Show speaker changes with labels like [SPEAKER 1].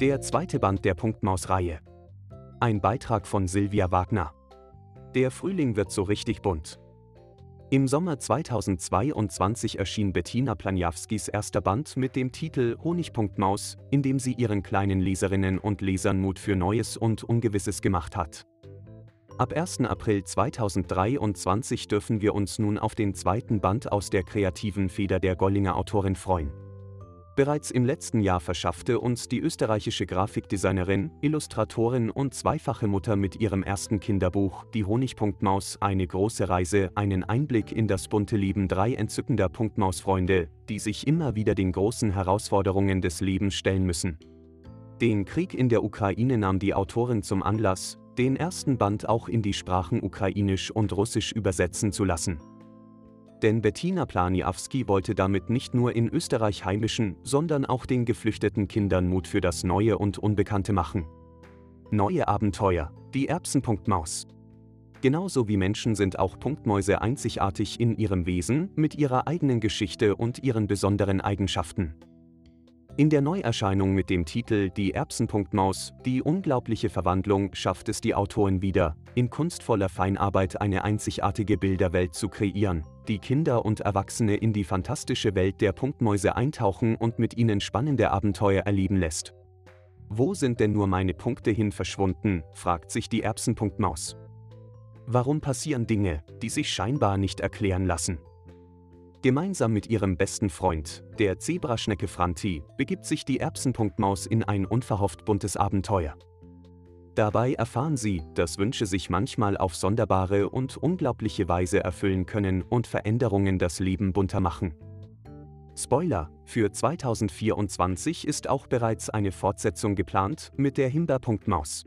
[SPEAKER 1] Der zweite Band der Punktmaus-Reihe. Ein Beitrag von Silvia Wagner. Der Frühling wird so richtig bunt. Im Sommer 2022 erschien Bettina Planjawskis erster Band mit dem Titel Honigpunktmaus, in dem sie ihren kleinen Leserinnen und Lesern Mut für Neues und Ungewisses gemacht hat. Ab 1. April 2023 dürfen wir uns nun auf den zweiten Band aus der kreativen Feder der Gollinger Autorin freuen. Bereits im letzten Jahr verschaffte uns die österreichische Grafikdesignerin, Illustratorin und zweifache Mutter mit ihrem ersten Kinderbuch Die Honigpunktmaus eine große Reise, einen Einblick in das bunte Leben drei entzückender Punktmausfreunde, die sich immer wieder den großen Herausforderungen des Lebens stellen müssen. Den Krieg in der Ukraine nahm die Autorin zum Anlass, den ersten Band auch in die Sprachen Ukrainisch und Russisch übersetzen zu lassen. Denn Bettina Planiawski wollte damit nicht nur in Österreich heimischen, sondern auch den geflüchteten Kindern Mut für das Neue und Unbekannte machen. Neue Abenteuer, die Erbsenpunktmaus. Genauso wie Menschen sind auch Punktmäuse einzigartig in ihrem Wesen, mit ihrer eigenen Geschichte und ihren besonderen Eigenschaften. In der Neuerscheinung mit dem Titel Die Erbsenpunktmaus, die unglaubliche Verwandlung schafft es die Autorin wieder, in kunstvoller Feinarbeit eine einzigartige Bilderwelt zu kreieren, die Kinder und Erwachsene in die fantastische Welt der Punktmäuse eintauchen und mit ihnen spannende Abenteuer erleben lässt. Wo sind denn nur meine Punkte hin verschwunden, fragt sich die Erbsenpunktmaus. Warum passieren Dinge, die sich scheinbar nicht erklären lassen? Gemeinsam mit ihrem besten Freund, der Zebraschnecke Franti, begibt sich die Erbsenpunktmaus in ein unverhofft buntes Abenteuer. Dabei erfahren sie, dass Wünsche sich manchmal auf sonderbare und unglaubliche Weise erfüllen können und Veränderungen das Leben bunter machen. Spoiler, für 2024 ist auch bereits eine Fortsetzung geplant mit der Himbeerpunktmaus.